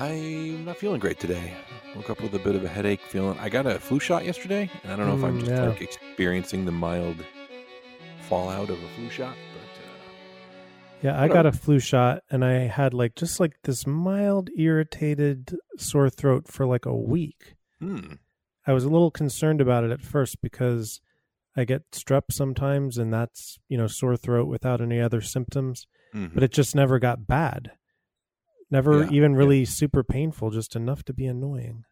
I'm not feeling great today. Woke up with a bit of a headache. Feeling I got a flu shot yesterday, and I don't know if I'm Mm, just yeah. like experiencing the mild fallout of a flu shot. But uh, Yeah, I got a flu shot and I had like just like this mild irritated sore throat for like a week. hmm, I was a little concerned about it at first because I get strep sometimes and that's, you know, sore throat without any other symptoms, mhm. but it just never got bad. Never Yeah, even yeah. really super painful, just enough to be annoying.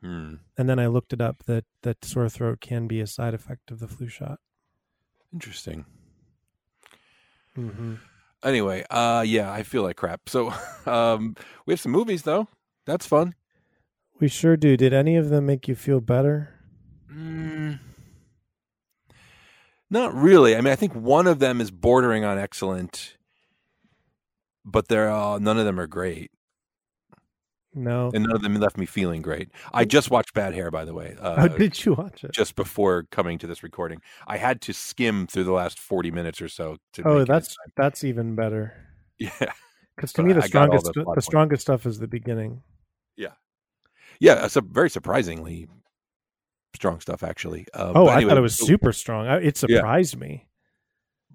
Hmm. And then I looked it up that that sore throat can be a side effect of the flu shot. interesting. Mm-hmm. Anyway, uh, yeah, I feel like crap. So, um, we have some movies though. That's fun. We sure do. Did any of them make you feel better? Mm, not really. I mean, I think one of them is bordering on excellent, but they're uh, none of them are great, No. and none of them left me feeling great. I just watched Bad Hair, by the way. Uh, How did you watch it? just before coming to this recording, I had to skim through the last forty minutes or so. To Oh, make it in that's that's even better. yeah, Because to me, the I strongest the the, strongest stuff is the beginning. yeah. Yeah, it's a very surprisingly strong stuff, actually. Uh, Oh, but I thought it was super strong. It surprised me.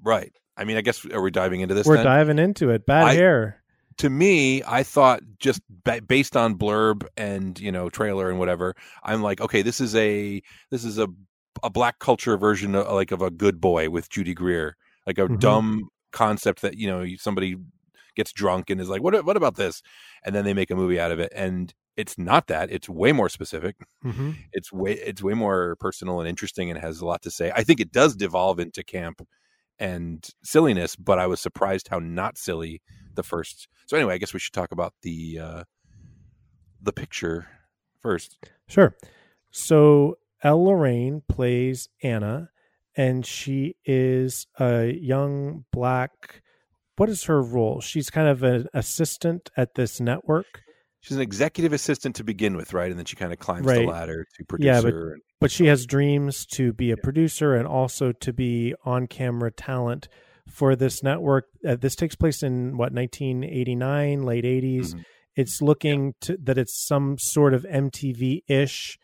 right. I mean, I guess are we diving into this? We're then? diving into it. Bad I- hair. to me, I thought just ba- based on blurb and you know trailer and whatever, I'm like, okay, this is a this is a a black culture version of like of a good boy with Judy Greer, like a Mhm. dumb concept that you know somebody gets drunk and is like, what what about this, and then they make a movie out of it, and it's not that. It's way more specific. hmm It's way it's way more personal and interesting and has a lot to say. I think it does devolve into camp and silliness, but I was surprised how not silly the first. So anyway, I guess we should talk about the uh the picture first. Sure. So Elle Lorraine plays Anna, and she is a young black. What is her role? She's kind of an assistant at this network. She's an executive assistant to begin with, right? And then she kind of climbs Right. the ladder to Yeah, producer. and, but she has dreams to be a producer and also to be on camera talent for this network. Uh, this takes place in what 1989, late 80s. Mhm. It's looking to that it's some sort of MTV ish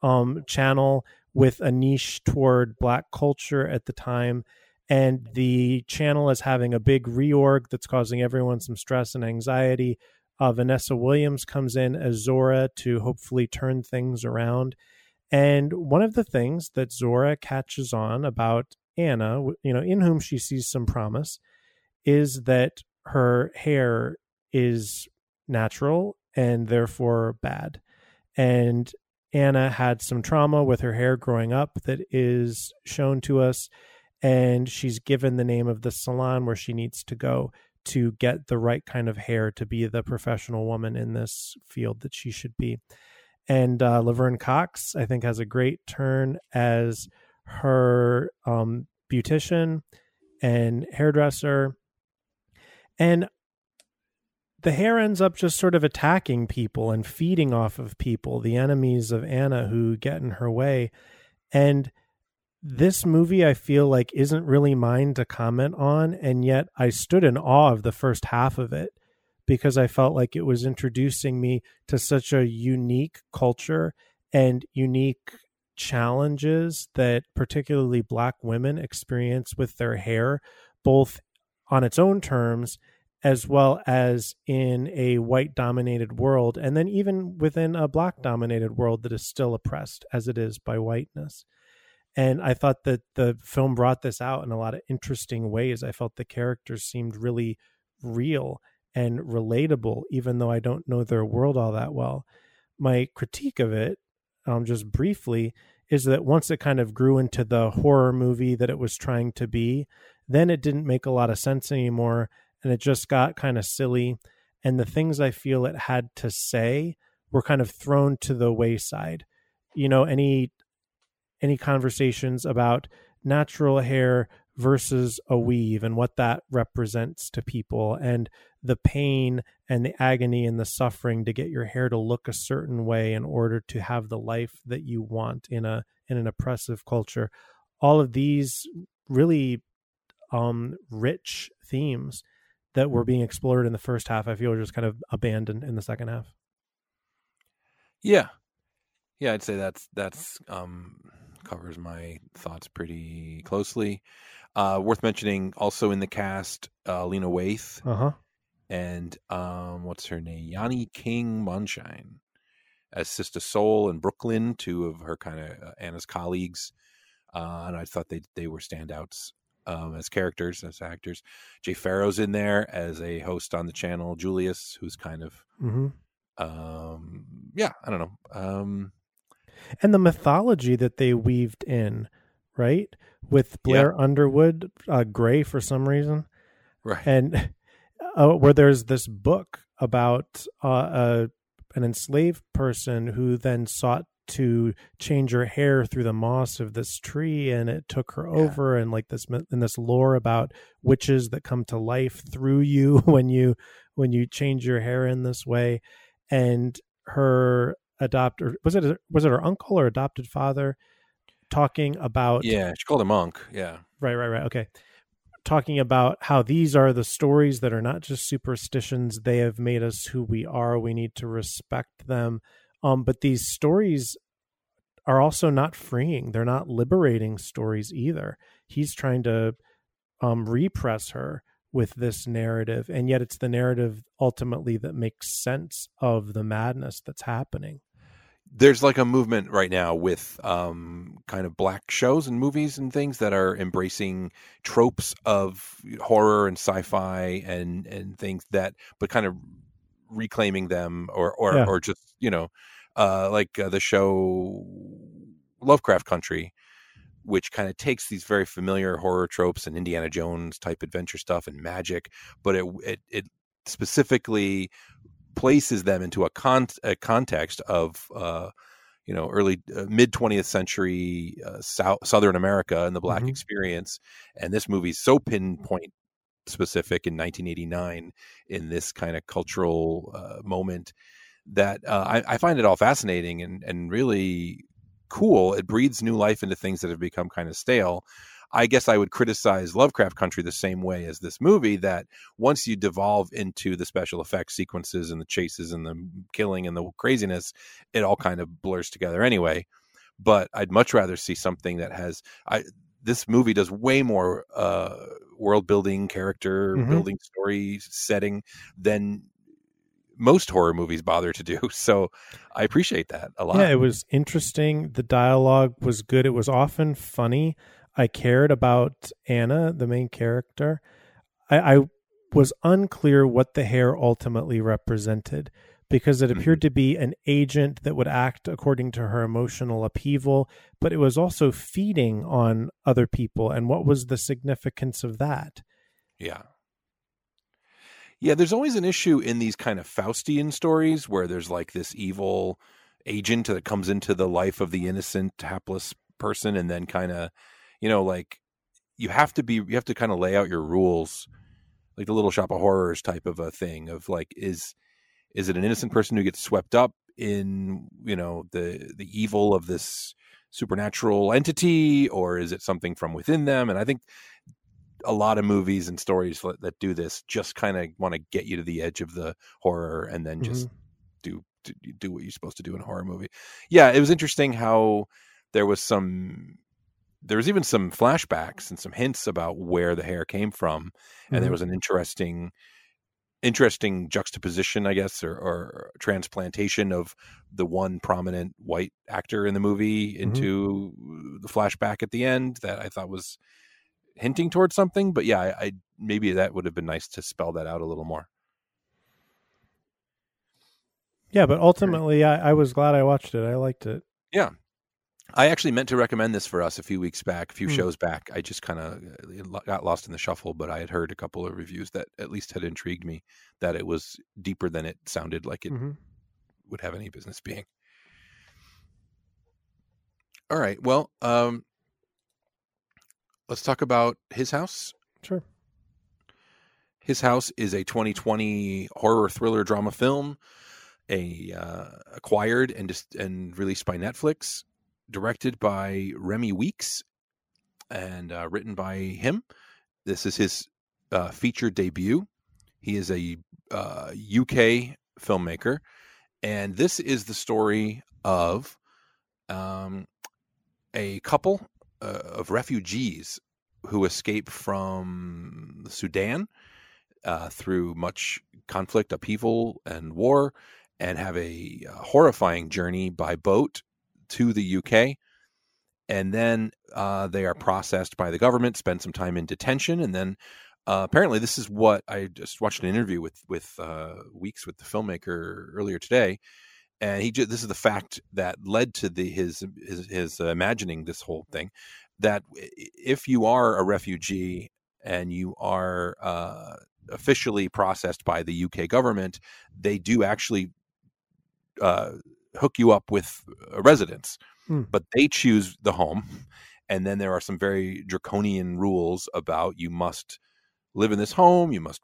um, channel with a niche toward black culture at the time. And the channel is having a big reorg that's causing everyone some stress and anxiety. Uh, Vanessa Williams comes in as Zora to hopefully turn things around. And one of the things that Zora catches on about Anna, you know, in whom she sees some promise, is that her hair is natural and therefore bad. And Anna had some trauma with her hair growing up that is shown to us. And she's given the name of the salon where she needs to go to get the right kind of hair to be the professional woman in this field that she should be. And uh, Laverne Cox, I think, has a great turn as her um, beautician and hairdresser. And the hair ends up just sort of attacking people and feeding off of people, the enemies of Anna who get in her way. And this movie, I feel like, isn't really mine to comment on. And yet I stood in awe of the first half of it because I felt like it was introducing me to such a unique culture and unique challenges that particularly black women experience with their hair, both on its own terms as well as in a white dominated world, and then even within a black dominated world that is still oppressed as it is by whiteness. And I thought that the film brought this out in a lot of interesting ways. I felt the characters seemed really real and relatable, even though I don't know their world all that well. My critique of it, um, just briefly, is that once it kind of grew into the horror movie that it was trying to be, then it didn't make a lot of sense anymore and it just got kind of silly. And the things I feel it had to say were kind of thrown to the wayside. You know, any any conversations about natural hair versus a weave and what that represents to people and the pain and the agony and the suffering to get your hair to look a certain way in order to have the life that you want in a in an oppressive culture. All of these really um rich themes that were being explored in the first half i feel are just kind of abandoned in the second half. Yeah, yeah, I'd say that's that's um, covers my thoughts pretty closely. Uh, worth mentioning also in the cast, uh, Lena Waithe Uh huh. and um, what's her name, Yaani King Mondschein as Sister Soul and Brooklyn, two of her kind of uh, Anna's colleagues, uh, and I thought they they were standouts um, as characters as actors. Jay Pharoah's in there as a host on the channel, Julius, who's kind of hmm um, yeah, I don't know. Um, And the mythology that they weaved in, right, with Blair Underwood, uh, Gray for some reason, right. and uh, where there's this book about uh, a, an enslaved person who then sought to change her hair through the moss of this tree and it took her Yeah. over and like this and this lore about witches that come to life through you when you when you change your hair in this way and her adopter was it was it her uncle or adopted father talking about Yeah, she called him Monk. Yeah. Right, right, right. Okay. Talking about how these are the stories that are not just superstitions. They have made us who we are. We need to respect them. Um, but these stories are also not freeing. They're not liberating stories either. He's trying to um, repress her with this narrative. And yet it's the narrative ultimately that makes sense of the madness that's happening. There's like a movement right now with um, kind of black shows and movies and things that are embracing tropes of horror and sci-fi and and things that but kind of reclaiming them or or Yeah. or just you know uh, like uh, the show Lovecraft Country which kind of takes these very familiar horror tropes and Indiana Jones type adventure stuff and magic but it it, it specifically places them into a, con- a context of uh, you know early uh, mid 20th century uh, South, southern america and the black Mhm. experience. And this movie's so pinpoint specific in 1989 in this kind of cultural uh, moment that uh, I, I find it all fascinating and, and really cool. It breathes new life into things that have become kind of stale I guess I would criticize Lovecraft Country the same way as this movie that once you devolve into the special effects sequences and the chases and the killing and the craziness, it all kind of blurs together anyway. But I'd much rather see something that has I this movie does way more uh world building, character Mhm. building, story setting than most horror movies bother to do. So I appreciate that a lot. Yeah, it was interesting. The dialogue was good. It was often funny. I cared about Anna, the main character. I, I was unclear what the hair ultimately represented because it appeared mm-hmm. to be an agent that would act according to her emotional upheaval, but it was also feeding on other people. And what was the significance of that? Yeah. Yeah, there's always an issue in these kind of Faustian stories where there's like this evil agent that comes into the life of the innocent, hapless person and then kind of, you know, like you have to be you have to kind of lay out your rules like the little shop of horrors type of a thing of like is is it an innocent person who gets swept up in, you know, the the evil of this supernatural entity or is it something from within them? And I think a lot of movies and stories that, that do this just kind of want to get you to the edge of the horror and then just Mhm. do, do do what you're supposed to do in a horror movie. Yeah, it was interesting how there was some there was even some flashbacks and some hints about where the hair came from and there Mhm. was an interesting interesting juxtaposition i guess or, or transplantation of the one prominent white actor in the movie into the flashback at the end that i thought was hinting towards something but yeah I, I maybe that would have been nice to spell that out a little more Yeah, but ultimately, I, I was glad I watched it. I liked it. I actually meant to recommend this for us a few weeks back, a few Hmm. shows back. I just kind of got lost in the shuffle, but I had heard a couple of reviews that at least had intrigued me that it was deeper than it sounded like it Mhm. would have any business being. All right. Well, um, let's talk about his house. Sure. His House is a 2020 horror thriller drama film, a uh, acquired and dis- and released by Netflix, directed by Remi Weekes, and uh, written by him. This is his uh, feature debut. He is a uh, UK filmmaker, and this is the story of um, a couple uh, of refugees who escape from Sudan uh, through much conflict, upheaval, and war, and have a uh, horrifying journey by boat to the UK. And then uh, they are processed by the government, spend some time in detention, and then uh, apparently this is what I just watched an interview with with uh, Weekes with the filmmaker earlier today, and he just, this is the fact that led to the his his, his imagining this whole thing that if you are a refugee and you are uh, officially processed by the UK government, they do actually uh, hook you up with a residence, hmm. but they choose the home. And then there are some very draconian rules about you must live in this home, you must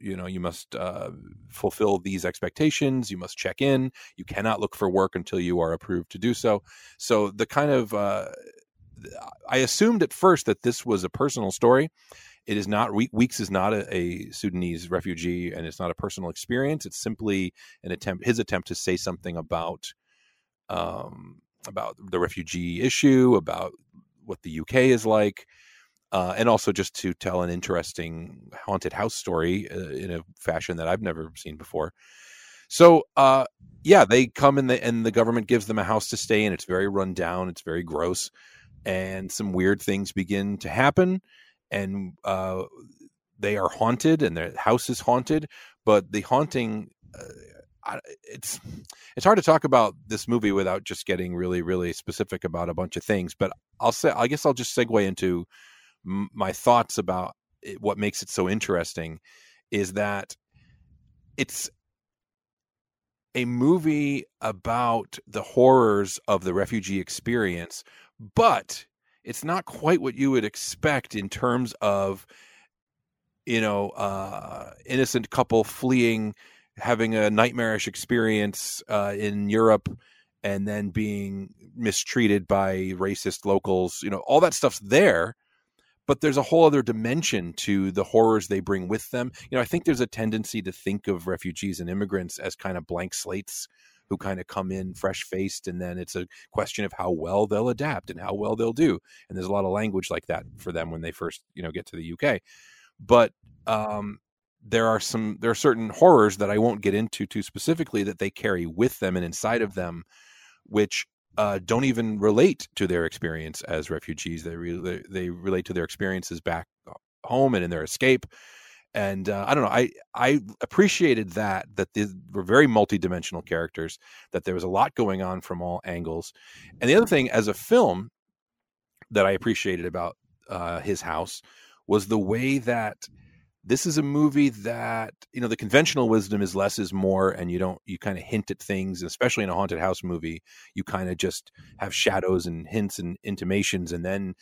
you know you must uh, fulfill these expectations you must check in you cannot look for work until you are approved to do so so the kind of uh, i assumed at first that this was a personal story it is not Weekes is not a, a, sudanese refugee and it's not a personal experience it's simply an attempt his attempt to say something about um, about the refugee issue about what the uk is like uh, and also just to tell an interesting haunted house story uh, in a fashion that I've never seen before. So, uh, yeah, they come in the and the government gives them a house to stay in. It's very run down. It's very gross, and some weird things begin to happen, and uh, they are haunted, and their house is haunted. But the haunting, uh, it's it's hard to talk about this movie without just getting really, really specific about a bunch of things. But I'll say, I guess I'll just segue into my thoughts about it, what makes it so interesting is that it's a movie about the horrors of the refugee experience, but it's not quite what you would expect in terms of you know uh innocent couple fleeing having a nightmarish experience uh in Europe and then being mistreated by racist locals you know all that stuff's there but there's a whole other dimension to the horrors they bring with them. You know, I think there's a tendency to think of refugees and immigrants as kind of blank slates who kind of come in fresh faced and then it's a question of how well they'll adapt and how well they'll do. And there's a lot of language like that for them when they first, you know, get to the UK. But um there are some there are certain horrors that I won't get into too specifically that they carry with them and inside of them which uh, don't even relate to their experience as refugees. They re- they relate to their experiences back home and in their escape. And uh, I don't know. I I appreciated that that they were very multidimensional characters. That there was a lot going on from all angles. And the other thing, as a film, that I appreciated about uh, his house was the way that this is a movie that you know the conventional wisdom is less is more and you don't you kind of hint at things especially in a haunted house movie you kind of just have shadows and hints and intimations and then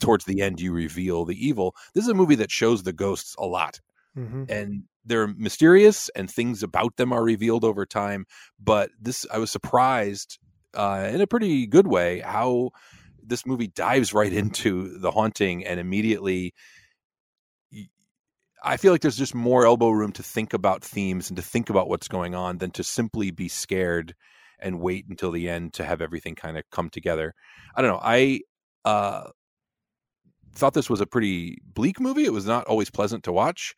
towards the end you reveal the evil this is a movie that shows the ghosts a lot mm-hmm. and they're mysterious and things about them are revealed over time but this i was surprised uh, in a pretty good way how this movie dives right into the haunting and immediately I feel like there's just more elbow room to think about themes and to think about what's going on than to simply be scared and wait until the end to have everything kind of come together. I don't know. I uh, thought this was a pretty bleak movie. It was not always pleasant to watch.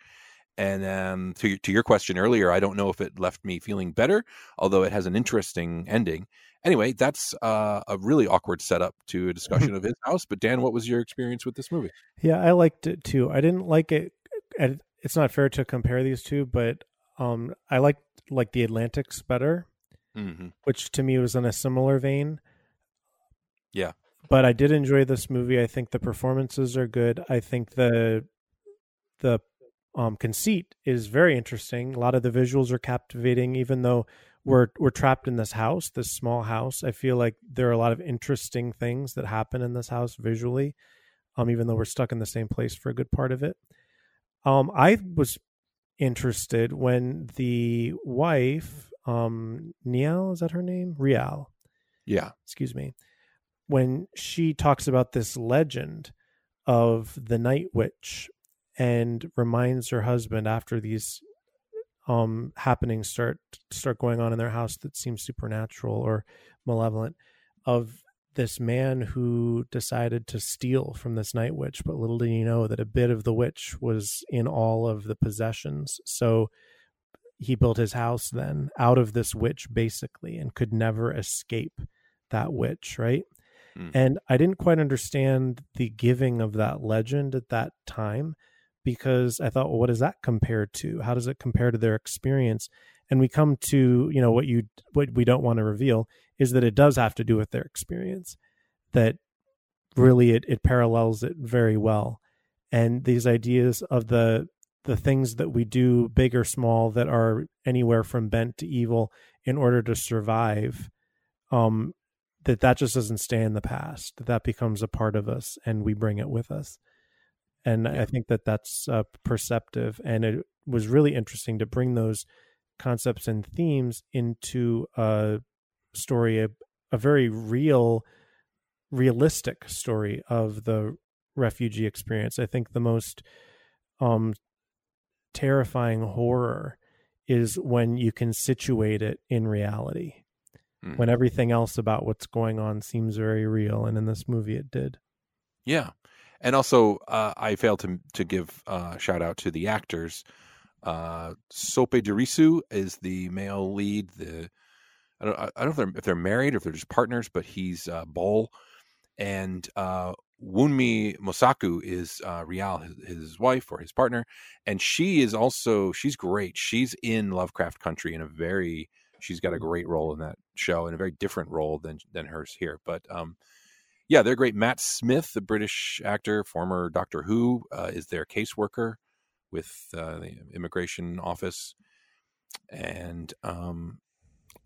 And um, to to your question earlier, I don't know if it left me feeling better, although it has an interesting ending. Anyway, that's uh, a really awkward setup to a discussion of his house. But Dan, what was your experience with this movie? Yeah, I liked it too. I didn't like it and it's not fair to compare these two, but um, I like like the Atlantics better, mm-hmm. which to me was in a similar vein. Yeah, but I did enjoy this movie. I think the performances are good. I think the the um, conceit is very interesting. A lot of the visuals are captivating, even though we're we're trapped in this house, this small house. I feel like there are a lot of interesting things that happen in this house visually, um, even though we're stuck in the same place for a good part of it. Um, I was interested when the wife, um, Niall, is that her name? Rial. Yeah. Excuse me. When she talks about this legend of the night witch and reminds her husband after these um happenings start start going on in their house that seem supernatural or malevolent of this man who decided to steal from this night witch but little did he know that a bit of the witch was in all of the possessions so he built his house then out of this witch basically and could never escape that witch right mm. and i didn't quite understand the giving of that legend at that time because i thought well what does that compared to how does it compare to their experience and we come to you know what you what we don't want to reveal is that it does have to do with their experience that really it, it parallels it very well and these ideas of the the things that we do, big or small, that are anywhere from bent to evil in order to survive, um, that that just doesn't stay in the past. That that becomes a part of us, and we bring it with us. And yeah. I think that that's uh, perceptive, and it was really interesting to bring those concepts and themes into a story, a, a very real, realistic story of the refugee experience. I think the most um, terrifying horror is when you can situate it in reality mm. when everything else about what's going on seems very real and in this movie it did yeah and also uh, i failed to to give uh, shout out to the actors uh, sope dirisu is the male lead the I don't, I don't know if they're, if they're married or if they're just partners, but he's uh, Bol, and uh, Wunmi Mosaku is uh, Rial, his, his, wife or his partner, and she is also she's great. She's in Lovecraft Country in a very she's got a great role in that show and a very different role than than hers here. But um, yeah, they're great. Matt Smith, the British actor, former Doctor Who, uh, is their caseworker with uh, the immigration office, and um,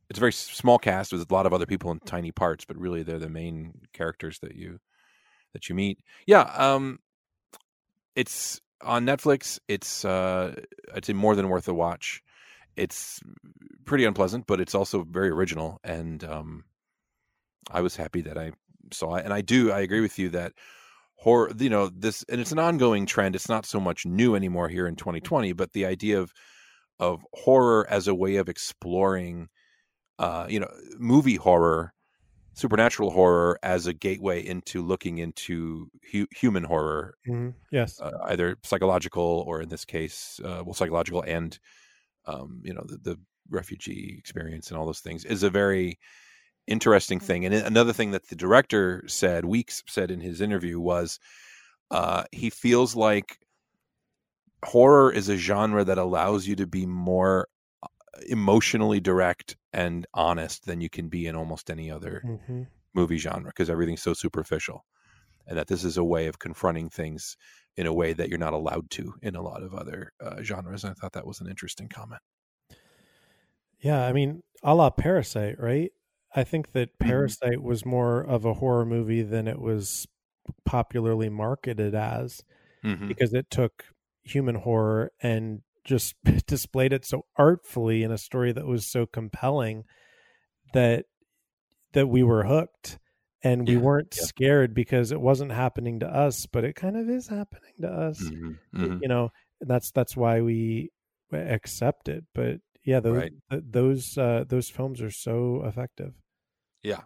it's a very small cast with a lot of other people in tiny parts, but really they're the main characters that you that you meet. Yeah, um, it's on Netflix. It's uh, I'd say more than worth a watch. It's pretty unpleasant, but it's also very original, and um, I was happy that I saw it. And I do, I agree with you that horror, you know, this, and it's an ongoing trend. It's not so much new anymore here in 2020, but the idea of of horror as a way of exploring, uh, you know, movie horror supernatural horror as a gateway into looking into hu- human horror. Mm-hmm. Yes, uh, either psychological or in this case, uh, well, psychological and um, you know the, the, refugee experience and all those things is a very interesting mm-hmm. thing. And another thing that the director said, Weekes said in his interview, was uh, he feels like horror is a genre that allows you to be more emotionally direct and honest than you can be in almost any other mm-hmm. movie genre because everything's so superficial and that this is a way of confronting things in a way that you're not allowed to in a lot of other uh, genres and i thought that was an interesting comment yeah i mean a la parasite right i think that mm-hmm. parasite mm-hmm. was more of a horror movie than it was popularly marketed as mm-hmm. because it took human horror and just displayed it so artfully in a story that was so compelling that that we were hooked and we yeah, weren't yeah. scared because it wasn't happening to us but it kind of is happening to us mm-hmm, mm-hmm. you know that's that's why we accept it but yeah those right. th- those uh those films are so effective yeah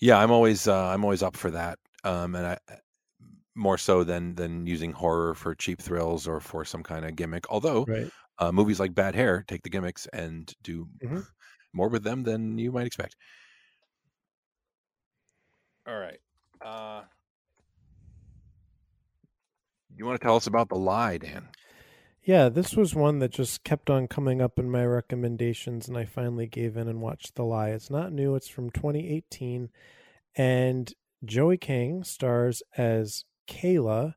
yeah i'm always uh i'm always up for that um and i more so than than using horror for cheap thrills or for some kind of gimmick. Although right. uh, movies like Bad Hair take the gimmicks and do mm-hmm. more with them than you might expect. All right. Uh, you want to tell us about the lie, Dan? Yeah, this was one that just kept on coming up in my recommendations, and I finally gave in and watched The Lie. It's not new, it's from 2018, and Joey King stars as Kayla,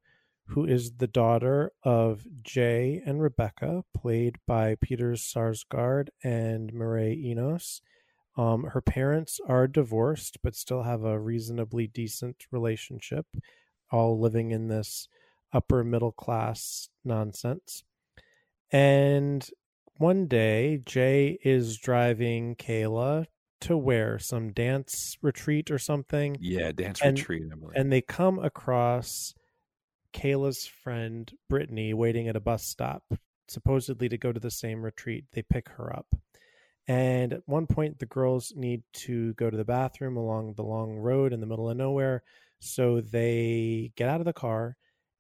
who is the daughter of Jay and Rebecca, played by Peter Sarsgaard and Mireille Enos. Um, her parents are divorced, but still have a reasonably decent relationship, all living in this upper middle class nonsense. And one day, Jay is driving Kayla to where some dance retreat or something. Yeah, dance and, retreat. And they come across Kayla's friend Brittany waiting at a bus stop supposedly to go to the same retreat. They pick her up. And at one point, the girls need to go to the bathroom along the long road in the middle of nowhere. So they get out of the car.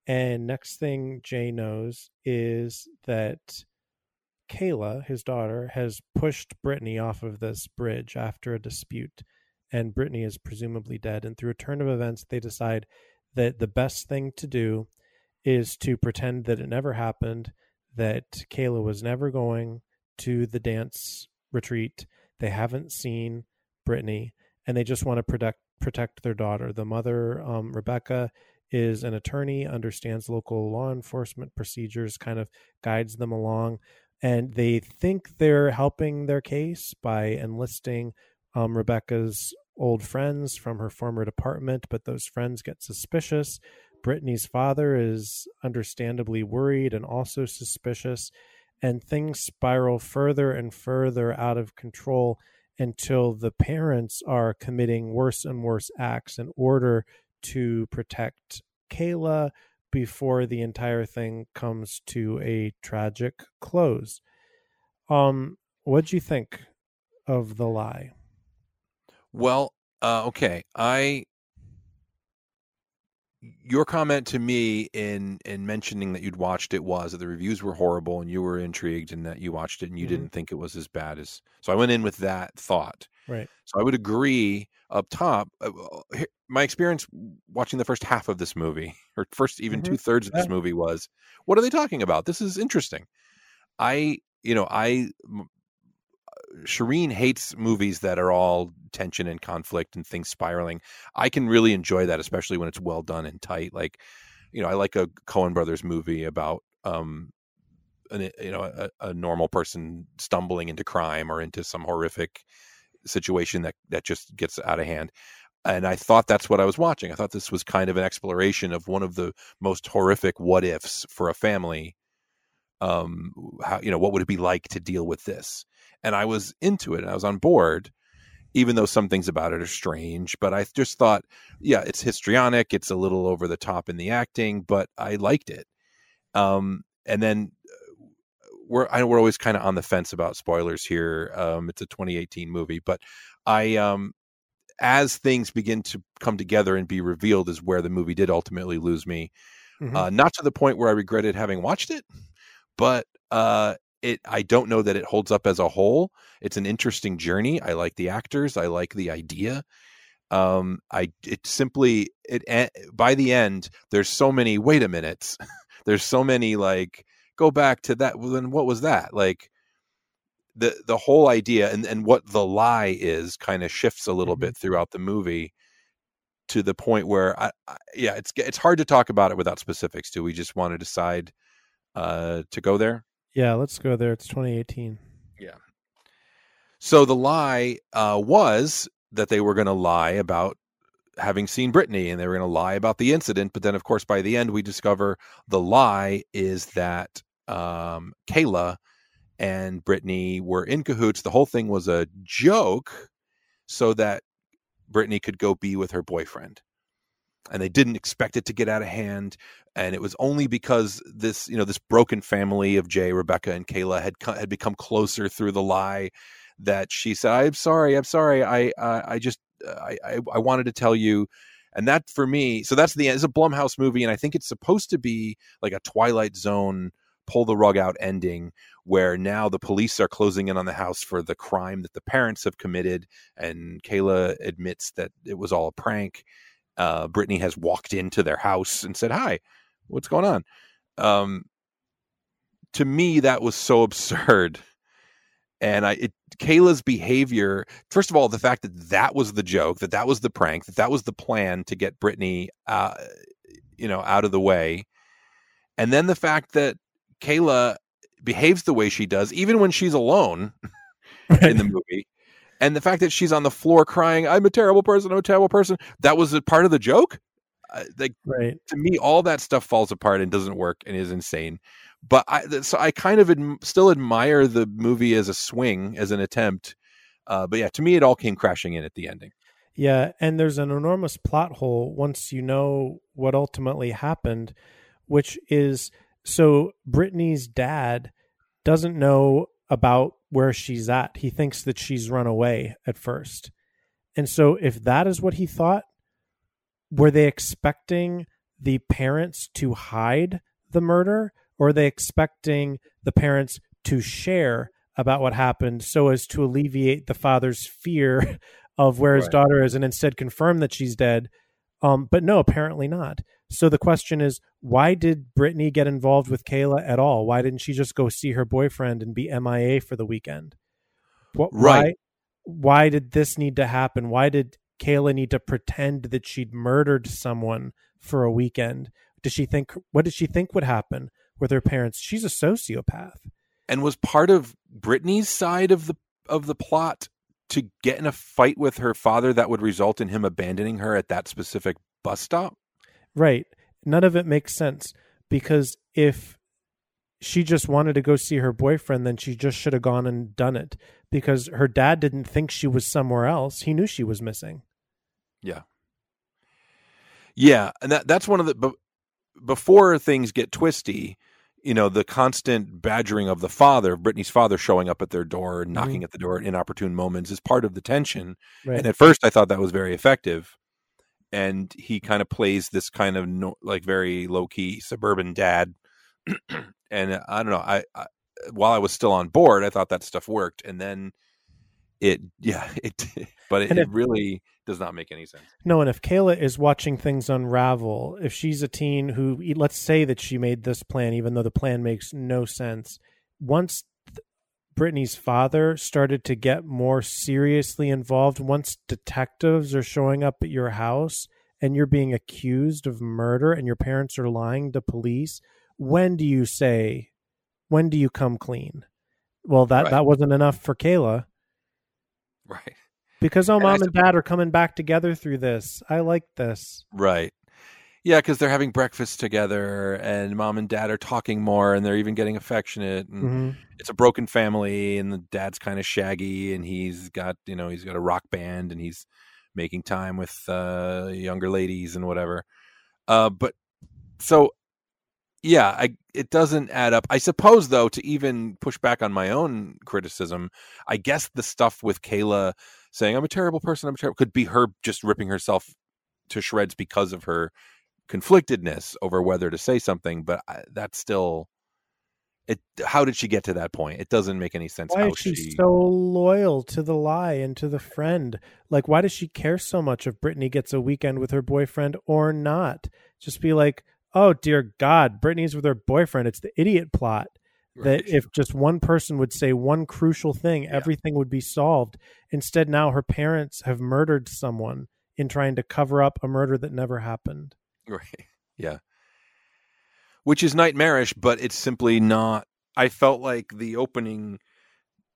And next thing Jay knows is that Kayla, his daughter, has pushed Brittany off of this bridge after a dispute. And Brittany is presumably dead. And through a turn of events, they decide that the best thing to do is to pretend that it never happened, that Kayla was never going to the dance retreat. They haven't seen Brittany, and they just want to protect protect their daughter. The mother, um, Rebecca, is an attorney, understands local law enforcement procedures, kind of guides them along, and they think they're helping their case by enlisting um, Rebecca's old friends from her former department, but those friends get suspicious. Brittany's father is understandably worried and also suspicious, and things spiral further and further out of control until the parents are committing worse and worse acts in order to protect Kayla before the entire thing comes to a tragic close. Um, what'd you think of the lie? Well, uh, okay, I your comment to me in in mentioning that you'd watched it was that the reviews were horrible and you were intrigued and that you watched it and you mm-hmm. didn't think it was as bad as so i went in with that thought. Right. So i would agree up top uh, my experience watching the first half of this movie or first even mm-hmm. two-thirds of this movie was what are they talking about? This is interesting. I you know i Shireen hates movies that are all tension and conflict and things spiraling. I can really enjoy that, especially when it's well done and tight. Like, you know, I like a Coen Brothers movie about, um, an, you know, a, a normal person stumbling into crime or into some horrific situation that that just gets out of hand. And I thought that's what I was watching. I thought this was kind of an exploration of one of the most horrific what ifs for a family. Um, how you know what would it be like to deal with this? and I was into it and I was on board, even though some things about it are strange. But I just thought, yeah, it's histrionic, it's a little over the top in the acting, but I liked it. Um, and then uh, we're I we're always kind of on the fence about spoilers here. Um, it's a 2018 movie, but I um, as things begin to come together and be revealed is where the movie did ultimately lose me. Mm-hmm. Uh, not to the point where I regretted having watched it, but uh, it i don't know that it holds up as a whole. It's an interesting journey. I like the actors. I like the idea. Um i it simply it by the end there's so many wait a minute. There's so many like go back to that. Well, then what was that? Like the the whole idea and and what the lie is kind of shifts a little mm-hmm. bit throughout the movie to the point where I, I, yeah it's it's hard to talk about it without specifics do we just want to decide uh to go there yeah, let's go there. It's 2018. Yeah. So the lie uh, was that they were going to lie about having seen Brittany and they were going to lie about the incident. But then, of course, by the end, we discover the lie is that um, Kayla and Brittany were in cahoots. The whole thing was a joke so that Brittany could go be with her boyfriend and they didn't expect it to get out of hand and it was only because this you know this broken family of Jay, Rebecca, and Kayla had had become closer through the lie that she said, "I'm sorry, I'm sorry, I uh, I just I, I, I wanted to tell you." And that for me, so that's the end. it's a Blumhouse movie, and I think it's supposed to be like a Twilight Zone pull the rug out ending where now the police are closing in on the house for the crime that the parents have committed and Kayla admits that it was all a prank uh, Brittany has walked into their house and said, "Hi, what's going on?" Um, to me, that was so absurd, and I, it, Kayla's behavior. First of all, the fact that that was the joke, that that was the prank, that that was the plan to get Brittany, uh, you know, out of the way, and then the fact that Kayla behaves the way she does, even when she's alone in the movie and the fact that she's on the floor crying, "I'm a terrible person, I'm a terrible person," that was a part of the joke. Uh, like right. to me, all that stuff falls apart and doesn't work and is insane. But I, so I kind of adm- still admire the movie as a swing, as an attempt. Uh, but yeah, to me, it all came crashing in at the ending. Yeah, and there's an enormous plot hole once you know what ultimately happened, which is so Brittany's dad doesn't know about where she's at. He thinks that she's run away at first. And so if that is what he thought, were they expecting the parents to hide the murder or are they expecting the parents to share about what happened so as to alleviate the father's fear of where his right. daughter is and instead confirm that she's dead um, but no apparently not. So the question is why did brittany get involved with kayla at all? Why didn't she just go see her boyfriend and be mia for the weekend? What, right. why, why did this need to happen? Why did kayla need to pretend that she'd murdered someone for a weekend? Does she think what did she think would happen with her parents? She's a sociopath. And was part of Brittany's side of the of the plot to get in a fight with her father that would result in him abandoning her at that specific bus stop. Right. None of it makes sense because if she just wanted to go see her boyfriend, then she just should have gone and done it because her dad didn't think she was somewhere else. He knew she was missing. Yeah. Yeah, and that that's one of the before things get twisty, you know, the constant badgering of the father, Brittany's father showing up at their door and knocking mm-hmm. at the door at inopportune moments is part of the tension. Right. And at first I thought that was very effective. And he kind of plays this kind of no, like very low key suburban dad. and I don't know, I, I, while I was still on board, I thought that stuff worked. And then it, yeah, it, but it, it really does not make any sense. No, and if Kayla is watching things unravel, if she's a teen who, let's say that she made this plan, even though the plan makes no sense, once Brittany's father started to get more seriously involved, once detectives are showing up at your house and you're being accused of murder and your parents are lying to police, when do you say, when do you come clean? Well, that, right. that wasn't enough for Kayla. Right because oh, mom and, and dad are coming back together through this. I like this. Right. Yeah, because they're having breakfast together, and mom and dad are talking more, and they're even getting affectionate. And mm-hmm. it's a broken family, and the dad's kind of shaggy, and he's got you know he's got a rock band, and he's making time with uh, younger ladies and whatever. Uh, but so yeah, I, it doesn't add up. I suppose though to even push back on my own criticism, I guess the stuff with Kayla saying I'm a terrible person, I'm terrible, could be her just ripping herself to shreds because of her conflictedness over whether to say something. But I, that's still it. How did she get to that point? It doesn't make any sense. Why is she, she so loyal to the lie and to the friend? Like, why does she care so much if Brittany gets a weekend with her boyfriend or not? Just be like, oh dear God, Brittany's with her boyfriend. It's the idiot plot that if just one person would say one crucial thing, yeah. everything would be solved. Instead, now her parents have murdered someone in trying to cover up a murder that never happened. Right. Yeah. Which is nightmarish, but it's simply not. I felt like the opening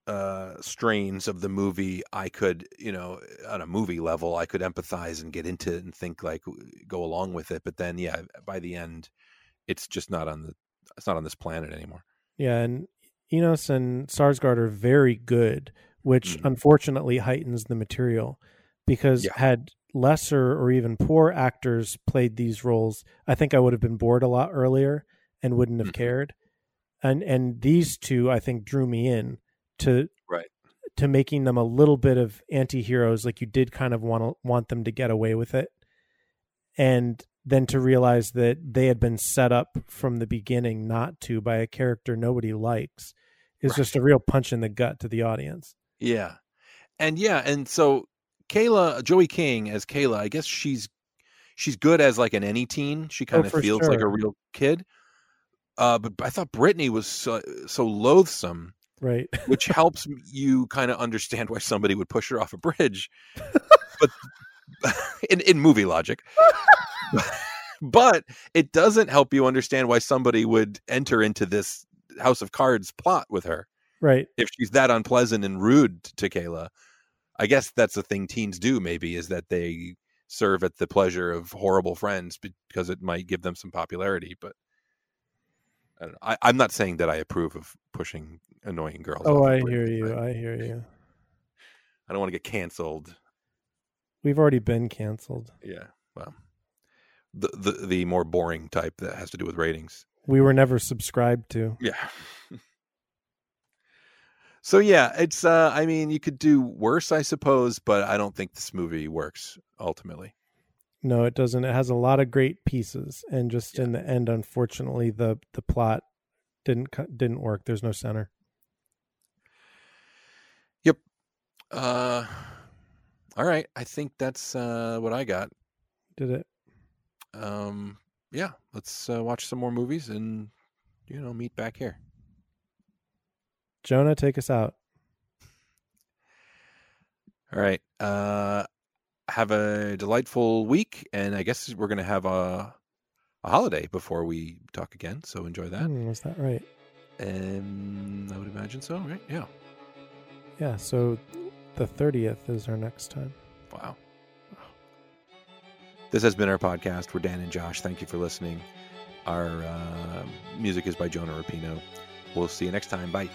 uh strains of the movie i could you know on a movie level i could empathize and get into it and think like go along with it but then yeah by the end it's just not on the it's not on this planet anymore yeah, and Enos and Sarsgaard are very good, which mm-hmm. unfortunately heightens the material because yeah. had lesser or even poor actors played these roles, I think I would have been bored a lot earlier and wouldn't have mm-hmm. cared. And and these two I think drew me in to right to making them a little bit of anti-heroes like you did kind of want to want them to get away with it. And then to realize that they had been set up from the beginning not to by a character nobody likes is right. just a real punch in the gut to the audience. Yeah. And yeah, and so Kayla Joey King as Kayla, I guess she's she's good as like an any teen. She kind oh, of feels sure. like a real kid. Uh, but I thought Brittany was so, so loathsome, right? which helps you kind of understand why somebody would push her off a bridge. but in in movie logic, but it doesn't help you understand why somebody would enter into this House of Cards plot with her. Right. If she's that unpleasant and rude to Kayla. I guess that's the thing teens do maybe is that they serve at the pleasure of horrible friends because it might give them some popularity, but I don't know. I, I'm not saying that I approve of pushing annoying girls. Oh, I hear you. I hear you. I don't want to get canceled. We've already been canceled. Yeah. Well, the, the the more boring type that has to do with ratings. we were never subscribed to. Yeah. so yeah, it's uh I mean, you could do worse, I suppose, but I don't think this movie works ultimately. No, it doesn't. It has a lot of great pieces, and just Yeah. in the end, unfortunately, the the plot didn't didn't work. There's no center. Yep. Uh all right, I think that's uh what I got. Did it? Um yeah, let's uh, watch some more movies and you know, meet back here. Jonah, take us out. All right. Uh have a delightful week and I guess we're going to have a a holiday before we talk again, so enjoy that. Hmm, was that right? Um I would imagine so, right? Yeah. Yeah. So the thirtieth is our next time. Wow. This has been our podcast. We're Dan and Josh. Thank you for listening. Our uh, music is by Jonah Rapino. We'll see you next time. Bye.